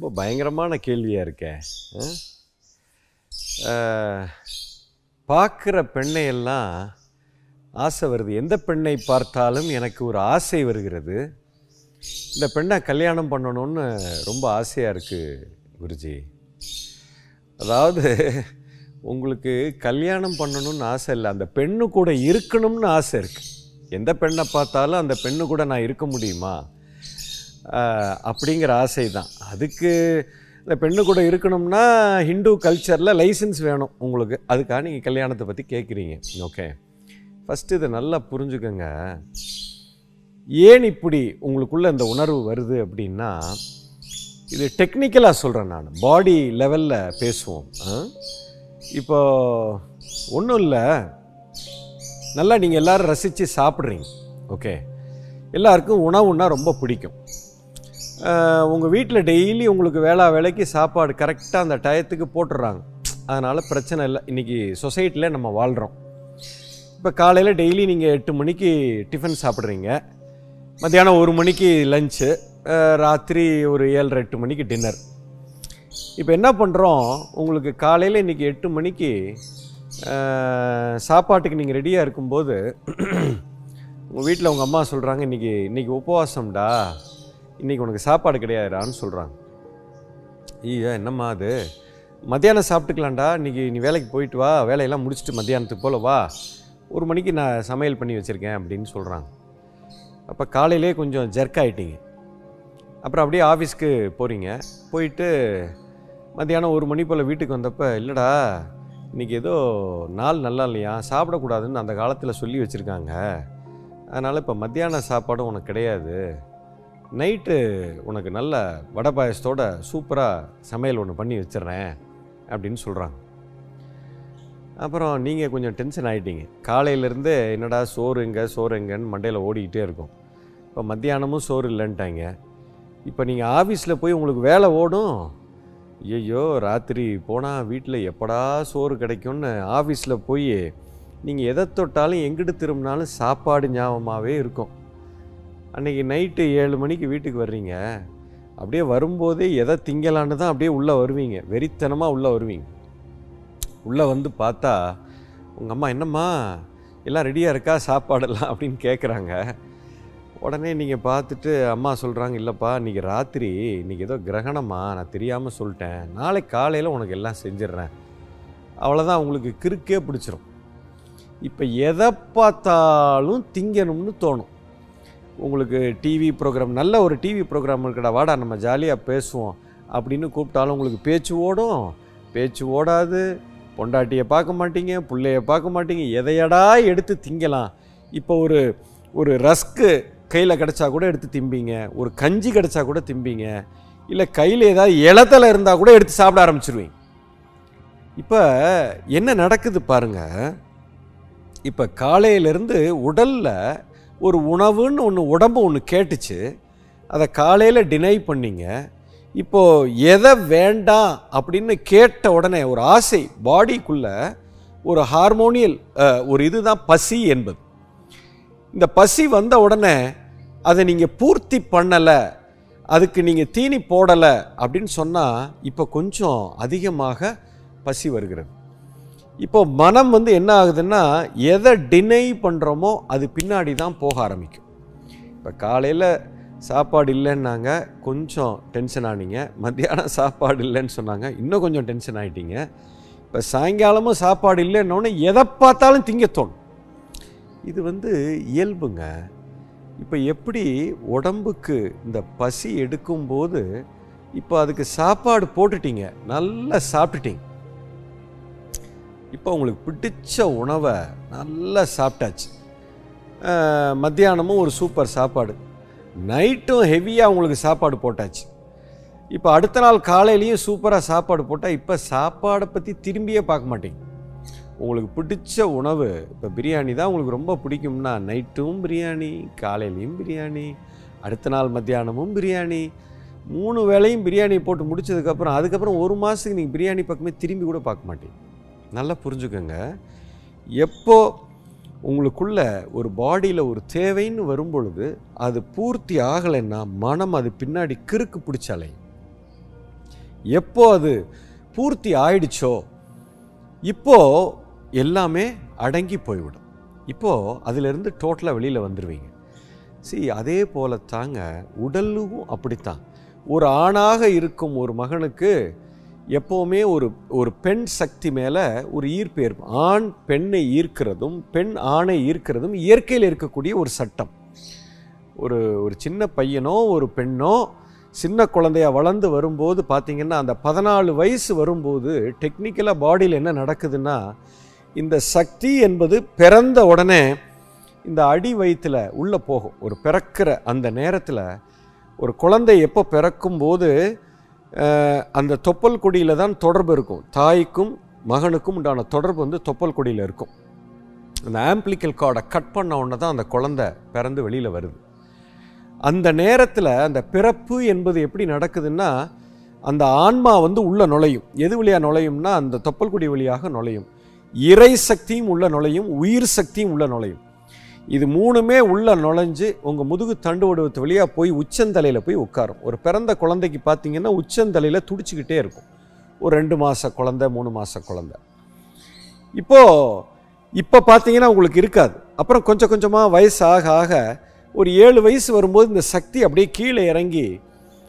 ரொம்ப பயங்கரமான கேள்வியாக இருக்கேன் பார்க்குற பெண்ணையெல்லாம் ஆசை வருது. எந்த பெண்ணை பார்த்தாலும் எனக்கு ஒரு ஆசை வருகிறது. இந்த பெண்ணை கல்யாணம் பண்ணணும்னு ரொம்ப ஆசையாக இருக்குது குருஜி. அதாவது உங்களுக்கு கல்யாணம் பண்ணணும்னு ஆசை இல்லை. அந்த பெண்ணு கூட இருக்கணும்னு ஆசை இருக்குது எந்த பெண்ணை பார்த்தாலும் அந்த பெண்ணு கூட நான் இருக்க முடியுமா? அப்படிங்கிற ஆசை தான் அதுக்கு இந்த பெண்ணு கூட இருக்கணும்னா ஹிந்து கல்ச்சரில் லைசன்ஸ் வேணும் உங்களுக்கு. அதுக்காக நீங்கள் கல்யாணத்தை பற்றி கேட்குறீங்க ஓகே ஃபஸ்ட்டு இதை நல்லா புரிஞ்சுக்கோங்க. ஏன் இப்படி உங்களுக்குள்ளே இந்த உணர்வு வருது அப்படின்னா இது டெக்னிக்கலாக சொல்கிறேன் நான். பாடி லெவலில் பேசுவோம். இப்போ ஒன்றும் இல்லை. நல்லா நீங்கள் எல்லோரும் ரசித்து சாப்பிட்றீங்க. ஓகே எல்லாருக்கும் உணவுன்னா ரொம்ப பிடிக்கும். உங்கள் வீட்டில் டெய்லி உங்களுக்கு வேளா வேலைக்கு சாப்பாடு கரெக்டாக அந்த டயத்துக்கு போட்டுடுறாங்க அதனால் பிரச்சனை இல்லை. இன்றைக்கி சொசைட்டியில் நம்ம வாழ்கிறோம் இப்போ காலையில் டெய்லி நீங்கள் எட்டு மணிக்கு டிஃபன் சாப்பிட்றீங்க. மத்தியானம் ஒரு மணிக்கு லஞ்சு ராத்திரி ஒரு ஏழரை எட்டு மணிக்கு டின்னர் இப்போ என்ன பண்ணுறோம் உங்களுக்கு காலையில் இன்றைக்கி எட்டு மணிக்கு சாப்பாட்டுக்கு நீங்கள் ரெடியாக இருக்கும்போது உங்கள் வீட்டில் உங்கள் அம்மா சொல்கிறாங்க இன்றைக்கி இன்றைக்கி உபவாசம்டா. இன்றைக்கி உனக்கு சாப்பாடு கிடையாதுடான்னு சொல்கிறாங்க ஐயோ என்னம்மா அது? மத்தியானம் சாப்பிட்டுக்கலாம்டா. இன்றைக்கி நீ வேலைக்கு போயிட்டு வா. வேலையெல்லாம் முடிச்சுட்டு மத்தியானத்துக்கு போல வா. ஒரு மணிக்கு நான் சமையல் பண்ணி வச்சுருக்கேன் அப்படின்னு சொல்கிறாங்க அப்போ காலையிலே கொஞ்சம் ஜெர்க் ஆகிட்டீங்க அப்புறம் அப்படியே ஆஃபீஸ்க்கு போகிறீங்க போயிட்டு மத்தியானம் ஒரு மணி போல் வீட்டுக்கு வந்தப்போ இல்லைடா இன்றைக்கி ஏதோ நாள் நல்லா இல்லையா? சாப்பிடக்கூடாதுன்னு அந்த காலத்தில் சொல்லி வச்சுருக்காங்க. அதனால் இப்போ மத்தியான சாப்பாடும் உனக்கு கிடையாது. நைட்டு உனக்கு நல்ல வடை பாயசத்தோட சூப்பராக சமையல் ஒன்று பண்ணி வச்சிடுறேன் அப்படின்னு சொல்கிறாங்க அப்புறம் நீங்கள் கொஞ்சம் டென்ஷன் ஆகிட்டீங்க காலையிலேருந்து என்னடா சோறு எங்கே சோறு எங்கன்னு மண்டையில் ஓடிக்கிட்டே இருக்கும். இப்போ மத்தியானமும் சோறு இல்லைன்ட்டாங்க. இப்போ நீங்கள் ஆஃபீஸில் போய் உங்களுக்கு வேலை ஓடும். ஐயோ ராத்திரி போனால் வீட்டில் எப்படா சோறு கிடைக்கும்னு ஆஃபீஸில் போய் நீங்கள் எதை தொட்டாலும் எங்கிட்டு திரும்பினாலும் சாப்பாடு ஞாபகமாகவே இருக்கும். அன்றைக்கி நைட்டு ஏழு மணிக்கு வீட்டுக்கு வர்றீங்க. அப்படியே வரும்போதே எதை திங்கலான்னு தான் அப்படியே உள்ளே வருவீங்க. வெறித்தனமாக உள்ளே வருவீங்க. உள்ளே வந்து பார்த்தா உங்கள் அம்மா என்னம்மா? எல்லாம் ரெடியாக இருக்கா? சாப்பாடெல்லாம்? அப்படின்னு கேட்குறாங்க உடனே நீங்கள் பார்த்துட்டு அம்மா சொல்கிறாங்க இல்லைப்பா இன்றைக்கி ராத்திரி இன்றைக்கி ஏதோ கிரகணமா நான் தெரியாமல் சொல்லிட்டேன். நாளை காலையில் உனக்கு எல்லாம் செஞ்சிடுறேன். அவ்வளோதான் உங்களுக்கு கிறுக்கே பிடிச்சிரும். இப்போ எதை பார்த்தாலும் திங்கணும்னு தோணும். உங்களுக்கு டிவி ப்ரோக்ராம் நல்ல ஒரு டிவி ப்ரோக்ராம் இருக்கடா வாடா நம்ம ஜாலியாக பேசுவோம். அப்படின்னு கூப்பிட்டாலும் உங்களுக்கு பேச்சு ஓடும். பேச்சு ஓடாது. பொண்டாட்டியை பார்க்க மாட்டீங்க பிள்ளைய பார்க்க மாட்டீங்க எதையடா எடுத்து திங்கலாம்? இப்போ ஒரு ஒரு ரஸ்க்கு கையில் கிடச்சா கூட எடுத்து திம்பிங்க. ஒரு கஞ்சி கிடச்சா கூட திம்பிங்க. இல்லை கையில் ஏதாவது இலத்தில் இருந்தால் கூட எடுத்து சாப்பிட ஆரம்பிச்சிருவீங்க. இப்போ என்ன நடக்குது பாருங்க. இப்போ காலையிலேருந்து உடலில் ஒரு உணவுன்னு ஒன்று உடம்பு ஒன்று கேட்டுச்சு. அதை காலையில் டினை பண்ணீங்க. இப்போது எதை வேண்டாம் அப்படின்னு கேட்ட உடனே ஒரு ஆசை பாடிக்குள்ளே ஒரு ஹார்மோனியல் ஒரு இதுதான் பசி என்பது. இந்த பசி வந்த உடனே அதை நீங்கள் பூர்த்தி பண்ணலை அதுக்கு நீங்கள் தீனி போடலை அப்படின்னு சொன்னால் இப்போ கொஞ்சம் அதிகமாக பசி வருகிறது. இப்போ மனம் வந்து என்ன ஆகுதுன்னா எதை டினை பண்ணுறோமோ அது பின்னாடி தான் போக ஆரம்பிக்கும். இப்போ காலையில் சாப்பாடு இல்லைன்னாங்க கொஞ்சம் டென்ஷன் ஆனீங்க. மத்தியானம் சாப்பாடு இல்லைன்னு சொன்னாங்க இன்னும் கொஞ்சம் டென்ஷன் ஆகிட்டீங்க இப்போ சாயங்காலமும் சாப்பாடு இல்லைன்னொன்னே எதை பார்த்தாலும் திங்க தோணும். இது வந்து இயல்புங்க. இப்போ எப்படி உடம்புக்கு இந்த பசி எடுக்கும்போது இப்போ அதுக்கு சாப்பாடு போட்டுட்டீங்க நல்லா சாப்பிட்டுட்டீங்க. இப்போ உங்களுக்கு பிடிச்ச உணவை நல்லா சாப்பிட்டாச்சு. மத்தியானமும் ஒரு சூப்பர் சாப்பாடு. நைட்டும் ஹெவியாக உங்களுக்கு சாப்பாடு போட்டாச்சு. இப்போ அடுத்த நாள் காலையிலையும் சூப்பராக சாப்பாடு போட்டால் இப்போ சாப்பாடை பற்றி திரும்பியே பார்க்க மாட்டீங்க. உங்களுக்கு பிடிச்ச உணவு இப்போ பிரியாணி தான் உங்களுக்கு ரொம்ப பிடிக்கும்னா நைட்டும் பிரியாணி காலையிலையும் பிரியாணி அடுத்த நாள் மத்தியானமும் பிரியாணி மூணு வேளையும் பிரியாணி போட்டு முடிச்சதுக்கப்புறம் அதுக்கப்புறம் ஒரு மாதத்துக்கு நீங்கள் பிரியாணி பக்கமே திரும்பி கூட பார்க்க மாட்டீங்க. நல்லா புரிஞ்சுக்கோங்க. எப்போ உங்களுக்குள்ள ஒரு பாடியில் ஒரு தேவைன்னு வரும்பொழுது அது பூர்த்தி ஆகலைன்னா மனம் அது பின்னாடி கிறுக்கு பிடிச்சாலே எப்போ அது பூர்த்தி ஆயிடுச்சோ இப்போ எல்லாமே அடங்கி போய்விடும். இப்போது அதிலிருந்து டோட்டலாக வெளியில் வந்துடுவீங்க see அதே போல தாங்க உடலும் அப்படித்தான். ஒரு ஆணாக இருக்கும் ஒரு மகனுக்கு எப்போவுமே ஒரு ஒரு பெண் சக்தி மேலே ஒரு ஈர்ப்பு ஏற்படும் ஆண் பெண்ணை ஈர்க்கிறதும் பெண் ஆணை ஈர்க்கிறதும் இயற்கையில் இருக்கக்கூடிய ஒரு சட்டம். ஒரு ஒரு சின்ன பையனோ ஒரு பெண்ணோ சின்ன குழந்தையா வளர்ந்து வரும்போது பார்த்திங்கன்னா அந்த பதினாலு வயசு வரும்போது டெக்னிக்கலாக பாடியில் என்ன நடக்குதுன்னா இந்த சக்தி என்பது பிறந்த உடனே இந்த அடி வயிற்றுல உள்ளே போகும். ஒரு பிறக்கிற அந்த நேரத்தில் ஒரு குழந்தை எப்போ பிறக்கும்போது அந்த தொப்பல் கொடியில் தான் தொடர்பு இருக்கும். தாய்க்கும் மகனுக்கும் உண்டான தொடர்பு வந்து தொப்பல் கொடியில் இருக்கும். அந்த ஆம்பிளிக்கல் கார்டை கட் பண்ண உடனே தான் அந்த குழந்தை பிறந்து வெளியில் வருது. அந்த நேரத்தில் அந்த பிறப்பு என்பது எப்படி நடக்குதுன்னா அந்த ஆன்மா வந்து உள்ள நுழையும். எது வழியாக நுழையும்னா அந்த தொப்பல் கொடி வழியாக நுழையும். இறை சக்தியும் உள்ள நுழையும் உயிர் சக்தியும் உள்ள நுழையும். இது மூணுமே உள்ள நுழைஞ்சு உங்கள் முதுகு தண்டு வடிவத்து வழியாக போய் உச்சந்தலையில் போய் உட்காரும். ஒரு பிறந்த குழந்தைக்கு பார்த்தீங்கன்னா உச்சந்தலையில் துடிச்சுக்கிட்டே இருக்கும். ஒரு ரெண்டு மாத குழந்தை மூணு மாத குழந்த. இப்போது இப்போ பார்த்தீங்கன்னா உங்களுக்கு இருக்காது. அப்புறம் கொஞ்சம் கொஞ்சமாக வயசு ஆக ஆக ஒரு ஏழு வயசு வரும்போது இந்த சக்தி அப்படியே கீழே இறங்கி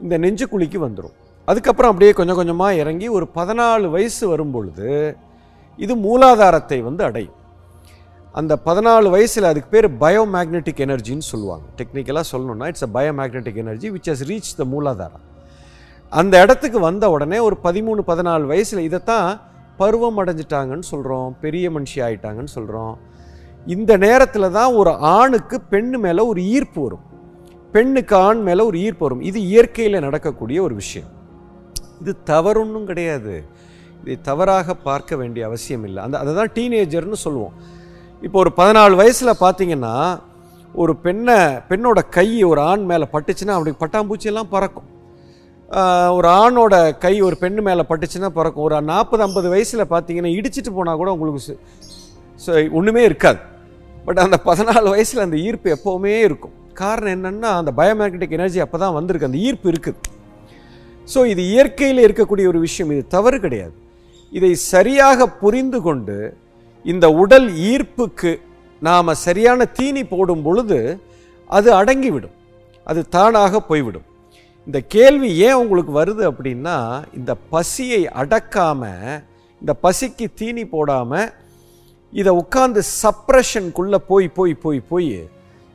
இந்த நெஞ்சுக்குழிக்கு வந்துடும் அதுக்கப்புறம் அப்படியே கொஞ்சம் கொஞ்சமாக இறங்கி ஒரு பதினாலு வயசு வரும்பொழுது இது மூலாதாரத்தை வந்து அடையும். அந்த பதினாலு வயசில் அதுக்கு பேர் பயோமேக்னெட்டிக் எனர்ஜின்னு சொல்லுவாங்க. டெக்னிக்கலாக சொல்லணும்னா it's a biomagnetic energy which has reach the மூலாதாரம். அந்த இடத்துக்கு வந்த உடனே ஒரு பதிமூணு பதினாலு வயசில் இதைத்தான் பருவம் அடைஞ்சிட்டாங்கன்னு சொல்கிறோம் பெரிய மனுஷி ஆயிட்டாங்கன்னு சொல்கிறோம் இந்த நேரத்தில் தான் ஒரு ஆணுக்கு பெண்ணு மேலே ஒரு ஈர்ப்பு வரும். பெண்ணுக்கு ஆண் மேலே ஒரு ஈர்ப்பு வரும். இது இயற்கையில் நடக்கக்கூடிய ஒரு விஷயம். இது தவறுன்னும் கிடையாது. இதை தவறாக பார்க்க வேண்டிய அவசியம் இல்லை. அந்த அதை தான் டீனேஜர்னு சொல்லுவோம். இப்போ ஒரு பதினாலு வயசில் பார்த்தீங்கன்னா ஒரு பெண்ணை பெண்ணோட கை ஒரு ஆண் மேலே பட்டுச்சுன்னா அப்படி பட்டாம்பூச்சியெல்லாம் பறக்கும். ஒரு ஆணோட கை ஒரு பெண்ணு மேலே பட்டுச்சுன்னா பறக்கும். ஒரு நாற்பது ஐம்பது வயசில் பார்த்தீங்கன்னா இடிச்சிட்டு போனால் கூட உங்களுக்கு ஒன்றுமே இருக்காது. பட் அந்த பதினாலு வயசில் அந்த ஈர்ப்பு எப்போவுமே இருக்கும். காரணம் என்னென்னா அந்த பயோமேக்னட்டிக் எனர்ஜி அப்போ தான் வந்திருக்கு. அந்த ஈர்ப்பு இருக்குது. ஸோ இது இயற்கையில் இருக்கக்கூடிய ஒரு விஷயம். இது தவறு கிடையாது. இதை சரியாக புரிந்து கொண்டு இந்த உடல் ஈர்ப்புக்கு நாம் சரியான தீனி போடும் பொழுது அது அடங்கிவிடும். அது தானாக போய்விடும். இந்த கேள்வி ஏன் உங்களுக்கு வருது அப்படின்னா இந்த பசியை அடக்காமல் இந்த பசிக்கு தீனி போடாமல் இதை உட்காந்து சப்ரஷனுக்குள்ளே போய் போய் போய் போய்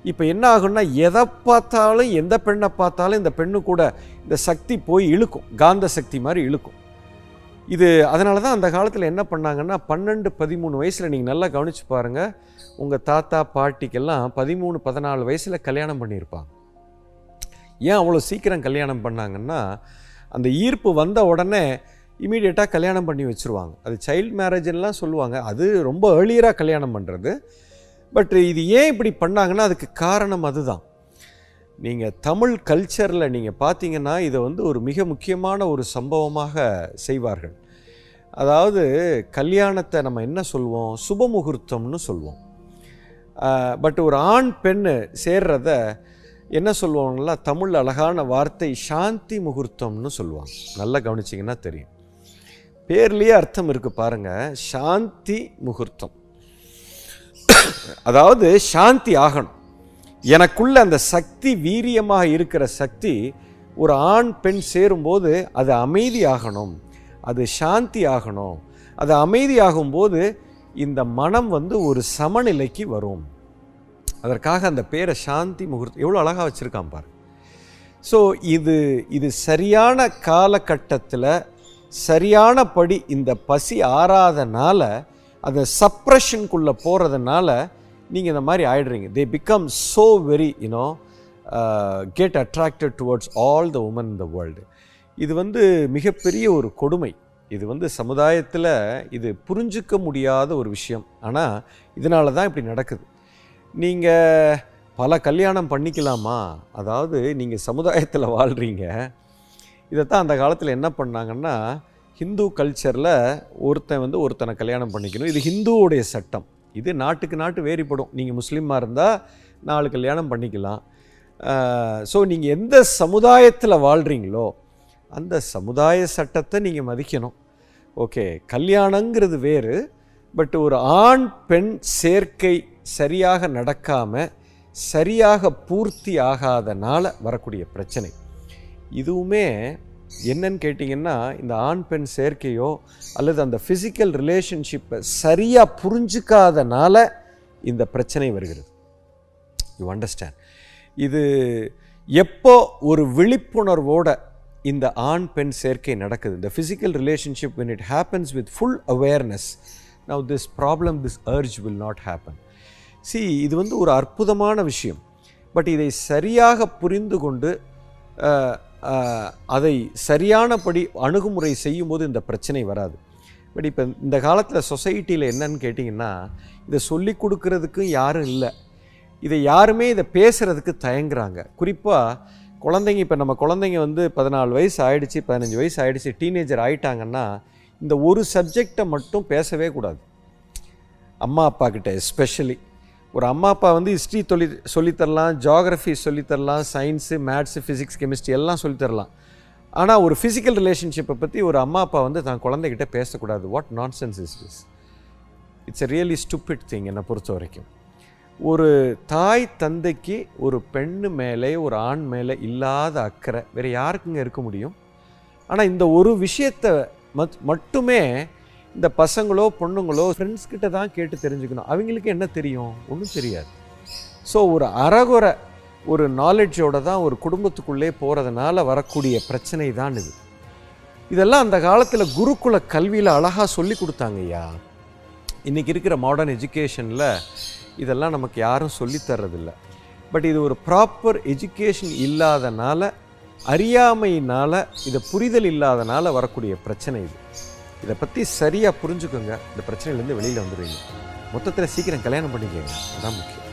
இப்போ என்ன ஆகும்னா எதை பார்த்தாலும் எந்த பெண்ணை பார்த்தாலும் இந்த பெண்ணு கூட இந்த சக்தி போய் இழுக்கும். காந்த சக்தி மாதிரி இழுக்கும். இது அதனால தான் அந்த காலத்தில் என்ன பண்ணாங்கன்னா பன்னெண்டு பதிமூணு வயசில் நீங்கள் நல்லா கவனித்து பாருங்கள் உங்கள் தாத்தா பாட்டிக்கெல்லாம் பதிமூணு பதினாலு வயசில் கல்யாணம் பண்ணியிருப்பாங்க. ஏன் அவ்வளோ சீக்கிரம் கல்யாணம் பண்ணாங்கன்னா அந்த ஈர்ப்பு வந்த உடனே இமீடியட்டாக கல்யாணம் பண்ணி வச்சுருவாங்க. அது சைல்ட் மேரேஜ்லாம் சொல்லுவாங்க. அது ரொம்ப ஏர்லியராக கல்யாணம் பண்ணுறது பட் இது ஏன் இப்படி பண்ணாங்கன்னா அதுக்கு காரணம் அதுதான். நீங்கள் தமிழ் கல்ச்சரில் நீங்கள் பார்த்தீங்கன்னா இதை வந்து ஒரு மிக முக்கியமான ஒரு சம்பவமாக செய்வார்கள். அதாவது கல்யாணத்தை நம்ம என்ன சொல்லுவோம் சுபமுகூர்த்தம்னு சொல்லுவோம் பட் ஒரு ஆண் பெண் சேர்றத என்ன சொல்லுவாங்களா தமிழ் அழகான வார்த்தை சாந்தி முகூர்த்தம்னு சொல்லுவாங்க. நல்லா கவனிச்சிங்கன்னா தெரியும். பேர்லேயே அர்த்தம் இருக்குது பாருங்கள் சாந்தி முகூர்த்தம். அதாவது சாந்தி ஆகணும். எனக்குள்ள அந்த சக்தி வீரியமாக இருக்கிற சக்தி ஒரு ஆண் பெண் சேரும்போது அது அமைதியாகணும் அது சாந்தி ஆகணும் அது அமைதியாகும் போது இந்த மனம் வந்து ஒரு சமநிலைக்கு வரும். அதற்காக அந்த பேரை சாந்தி முகூர்த்தம் எவ்வளோ அழகாக வச்சுருக்கான் பாரு. ஸோ இது இது சரியான காலகட்டத்தில் சரியான படி இந்த பசி ஆறாதனால அந்த சப்ரஷனுக்குள்ளே போகிறதுனால நீங்கள் இந்த மாதிரி ஆயிடுறீங்க. They become so very you know get attracted towards all the women in the world இது வந்து மிகப்பெரிய ஒரு கொடுமை. இது வந்து சமுதாயத்தில் இது புரிஞ்சிக்க முடியாத ஒரு விஷயம். ஆனால் இதனால தான் இப்படி நடக்குது. நீங்கள் பல கல்யாணம் பண்ணிக்கலாமா? அதாவது நீங்கள் சமுதாயத்தில் வாழ்கிறீங்க இதைத்தான் அந்த காலத்தில் என்ன பண்ணாங்கன்னா ஹிந்து கல்ச்சரில் ஒருத்தன் வந்து ஒருத்தனை கல்யாணம் பண்ணிக்கணும். இது ஹிந்துவோடைய சட்டம். இது நாட்டுக்கு நாட்டு வேறுபடும். நீங்கள் முஸ்லீமாக இருந்தால் நாலு கல்யாணம் பண்ணிக்கலாம். ஸோ நீங்கள் எந்த சமுதாயத்தில் வாழ்கிறீங்களோ அந்த சமுதாய சட்டத்தை நீங்கள் மதிக்கணும். ஓகே கல்யாணங்கிறது வேறு பட் ஒரு ஆண் பெண் சேர்க்கை சரியாக நடக்காமல் சரியாக பூர்த்தி ஆகாதனால் வரக்கூடிய பிரச்சனை. இதுவுமே என்னன்னு கேட்டிங்கன்னா இந்த ஆண் பெண் சேர்க்கையோ அல்லது அந்த ஃபிசிக்கல் ரிலேஷன்ஷிப்பை சரியாக புரிஞ்சிக்காதனால இந்த பிரச்சனை வருகிறது. யூ அண்டர்ஸ்டாண்ட் இது எப்போ ஒரு விழிப்புணர்வோட இந்த ஆண் பெண் சேர்க்கை நடக்குது? இந்த physical relationship when it happens with full awareness now this problem this urge will not happen C இது வந்து ஒரு அற்புதமான விஷயம். பட் இதை சரியாக புரிந்து கொண்டு அதை சரியானபடி அணுகுமுறை செய்யும்போது இந்த பிரச்சனை வராது. பட் இப்போ இந்த காலத்தில் சொசைட்டியில் என்னன்னு கேட்டிங்கன்னா இதை சொல்லி கொடுக்கறதுக்கும் யாரும் இல்லை. இதை யாருமே இதை பேசுகிறதுக்கு தயங்குறாங்க. குறிப்பாக குழந்தைங்க இப்போ நம்ம குழந்தைங்க வந்து பதினாலு வயசு ஆயிடுச்சு பதினஞ்சு வயசு ஆயிடுச்சு டீனேஜர் ஆயிட்டாங்கன்னா இந்த ஒரு சப்ஜெக்டை மட்டும் பேசவே கூடாது. அம்மா அப்பா கிட்ட எஸ்பெஷலி ஒரு அம்மா அப்பா வந்து ஹிஸ்ட்ரி சொல்லி சொல்லித்தரலாம் ஜியாகிரஃபி சொல்லித்தரலாம் சயின்ஸு மேத்ஸு ஃபிசிக்ஸ் கெமிஸ்ட்ரி எல்லாம் சொல்லித்தரலாம். ஆனால் ஒரு ஃபிசிக்கல் ரிலேஷன்ஷிப்பை பற்றி ஒரு அம்மா அப்பா வந்து தான் குழந்தைகிட்ட பேசக்கூடாது. What nonsense is this it's a really stupid thing என்னை பொறுத்த வரைக்கும். ஒரு தாய் தந்தைக்கு ஒரு பெண்ணு மேலே ஒரு ஆண் மேலே இல்லாத அக்கறை வேறு யாருக்குங்க இருக்க முடியும்? ஆனால் இந்த ஒரு விஷயத்தை மத் மட்டுமே இந்த பசங்களோ பொண்ணுங்களோ ஃப்ரெண்ட்ஸ் கிட்ட தான் கேட்டு தெரிஞ்சுக்கணும். அவங்களுக்கு என்ன தெரியும்? ஒன்றும் தெரியாது. ஸோ ஒரு அறகுறை ஒரு நாலெட்ஜோட தான் ஒரு குடும்பத்துக்குள்ளே போகிறதுனால வரக்கூடிய பிரச்சனை தான் இது. இதெல்லாம் அந்த காலத்தில் குருகுல கல்வியில் அழகாக சொல்லி கொடுத்தாங்க ஐயா. இன்றைக்கி இருக்கிற மாடர்ன் எஜுகேஷனில் இதெல்லாம் நமக்கு யாரும் சொல்லித்தர்றதில்ல பட் இது ஒரு ப்ராப்பர் எஜுகேஷன் இல்லாதனால அறியாமையினால் இதை புரிதல் இல்லாதனால வரக்கூடிய பிரச்சனை இது. இதை பற்றி சரியாக புரிஞ்சுக்கோங்க. இந்த பிரச்சனையிலேருந்து வெளியில் வந்துடுவீங்க. மொத்தத்தில் சீக்கிரம் கல்யாணம் பண்ணிக்கோங்க. அதான் முக்கியம்.